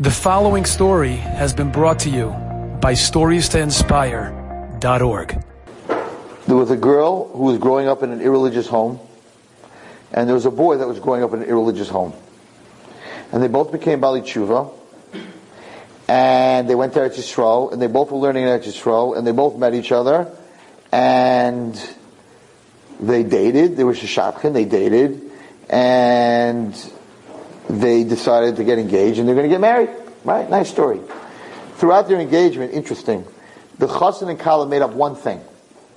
The following story has been brought to you by StoriesToInspire.org. There was a girl who was growing up in an irreligious home, and there was a boy that was growing up in an irreligious home. And they both became Baalei Teshuva, and they went to Eretz Yisrael, and they both were learning in Eretz Yisrael, and they both met each other, and they dated. They were Shashapkin, they dated, and they decided to get engaged and they're going to get married. Right? Nice story. Throughout their engagement, interesting, the chassan and kala made up one thing.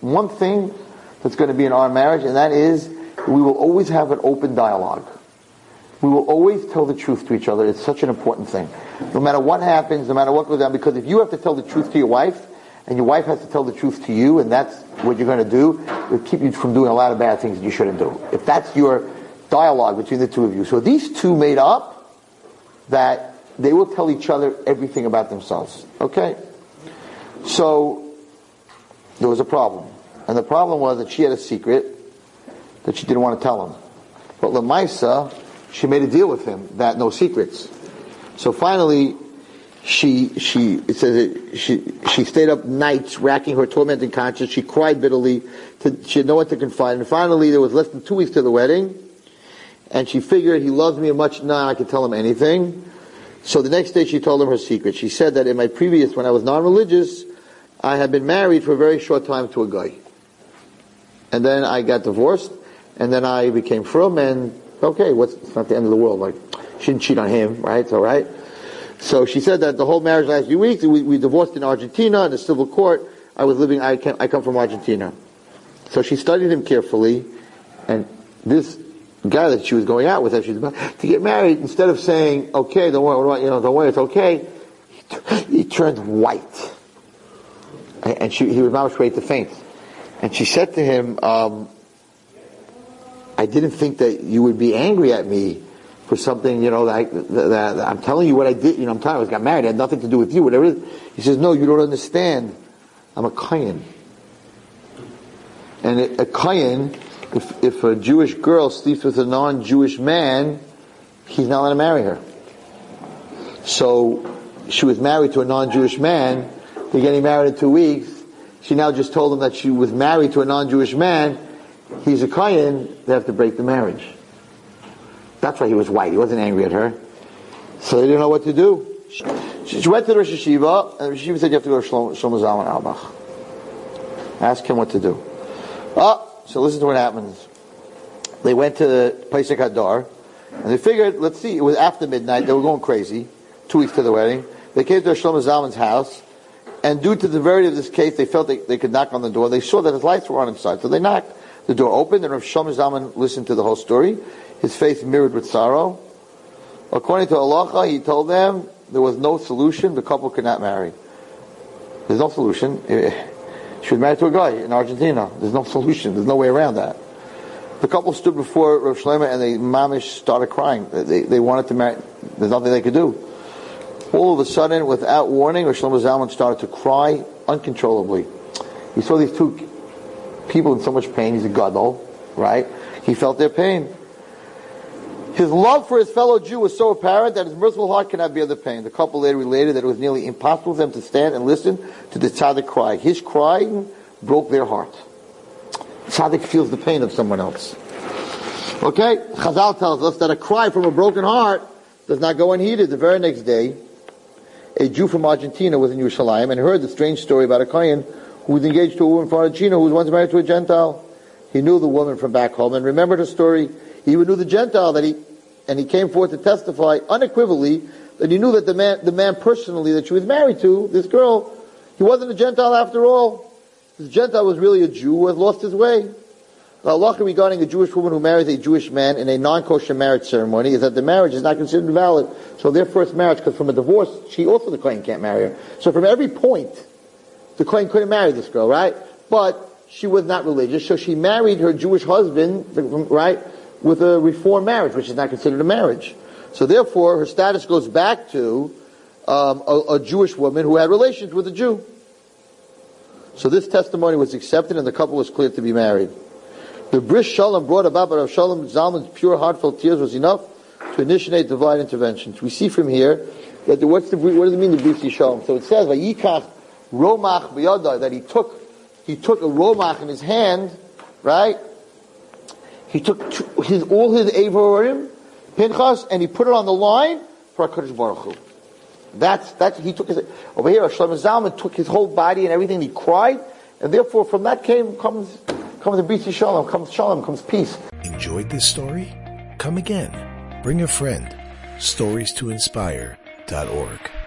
One thing that's going to be in our marriage, and that is we will always have an open dialogue. We will always tell the truth to each other. It's such an important thing. No matter what happens, no matter what goes down, because if you have to tell the truth to your wife, and your wife has to tell the truth to you, and that's what you're going to do, it will keep you from doing a lot of bad things that you shouldn't do. If that's your dialogue between the two of you. So these two made up that they will tell each other everything about themselves. Okay? So there was a problem. And the problem was that she had a secret that she didn't want to tell him. But Lamaisa, she made a deal with him that no secrets. So finally, she she it says it, she she stayed up nights racking her tormenting conscience. She cried bitterly. To, she had no one to confide. And finally, there was less than two weeks to the wedding and she figured he loves me much now I could tell him anything. So the next day she told him her secret. She said that in my previous, when I was non-religious, I had been married for a very short time to a guy. And then I got divorced, and then I became from, and okay, what's, it's not the end of the world, like, she didn't cheat on him, right, it's alright. So she said that the whole marriage last few weeks, we, we divorced in Argentina, in the civil court, I was living, I, came, I come from Argentina. So she studied him carefully, and this guy that she was going out with, that she was about to get married, instead of saying, okay, don't worry, you know, don't worry, it's okay, he, he turned white. And she, he was almost ready to faint. And she said to him, um, I didn't think that you would be angry at me for something, you know, that, I, that, that I'm telling you what I did, you know, I'm telling you I got married, it had nothing to do with you, whatever it is. He says, no, you don't understand. I'm a Kohen. And a, a Kohen if, if a Jewish girl sleeps with a non-Jewish man, he's not allowed to marry her. So she was married to a non-Jewish man. They're getting married in two weeks. She now just told him that she was married to a non-Jewish man. He's a Kohen. They have to break the marriage. That's why he was white. He wasn't angry at her. So they didn't know what to do. She, went to the Rosh HaYeshiva, and Rosh HaYeshiva said, you have to go to Shlomo Zalman Auerbach. Ask him what to do. Oh, so listen to what happens. They went to the Pesach Hadar, and they figured, let's see, it was after midnight, they were going crazy, two weeks to the wedding. They came to Shlomo Zalman's house, and due to the severity of this case, they felt they, they could knock on the door. They saw that his lights were on inside, so they knocked. The door opened, and Rav Shlomo Zalman listened to the whole story. His face mirrored with sorrow. According to halacha, he told them there was no solution, the couple could not marry. There's no solution. She was married to a guy in Argentina. There's no solution. There's no way around that. The couple stood before Rav Shlomo and they mamish started crying. They, they wanted to marry. There's nothing they could do. All of a sudden, without warning, Rav Shlomo Zalman started to cry uncontrollably. He saw these two people in so much pain. He's a gadol, right? He felt their pain. His love for his fellow Jew was so apparent that his merciful heart cannot bear the pain. The couple later related that it was nearly impossible for them to stand and listen to the tzaddik cry. His crying broke their heart. Tzaddik feels the pain of someone else. Okay? Chazal tells us that a cry from a broken heart does not go unheeded. The very next day, a Jew from Argentina was in Yerushalayim and heard the strange story about a Kohen who was engaged to a woman from Argentina who was once married to a Gentile. He knew the woman from back home and remembered her story he even knew the Gentile that he, and he came forth to testify unequivocally that he knew that the man, the man personally that she was married to, this girl, he wasn't a Gentile after all. This Gentile was really a Jew who had lost his way. The halacha regarding a Jewish woman who marries a Jewish man in a non-kosher marriage ceremony is that the marriage is not considered valid. So their first marriage, because from a divorce, she also, the Kohen can't marry her. So from every point, the Kohen couldn't marry this girl, right? But she was not religious, so she married her Jewish husband, right? With a reformed marriage, which is not considered a marriage. So therefore, her status goes back to um, a, a, Jewish woman who had relations with a Jew. So this testimony was accepted, and the couple was cleared to be married. The Bris Shalom brought about by Rav Shlomo Zalman's pure, heartfelt tears was enough to initiate divine interventions. We see from here That the, what's the what does it mean the Bris Shalom? So it says Vayikach Romach that he took he took a Romach in his hand, right? He took two, his all his Avorim, Pinchas, and he put it on the line for Hakadosh Baruch Hu. That's that's he took his over here. Shlomo Zalman took his whole body and everything. And he cried, and therefore from that came comes comes the Bris Shalom, comes Shalom, comes peace. Enjoyed this story? Come again. Bring a friend. Stories to inspire.org.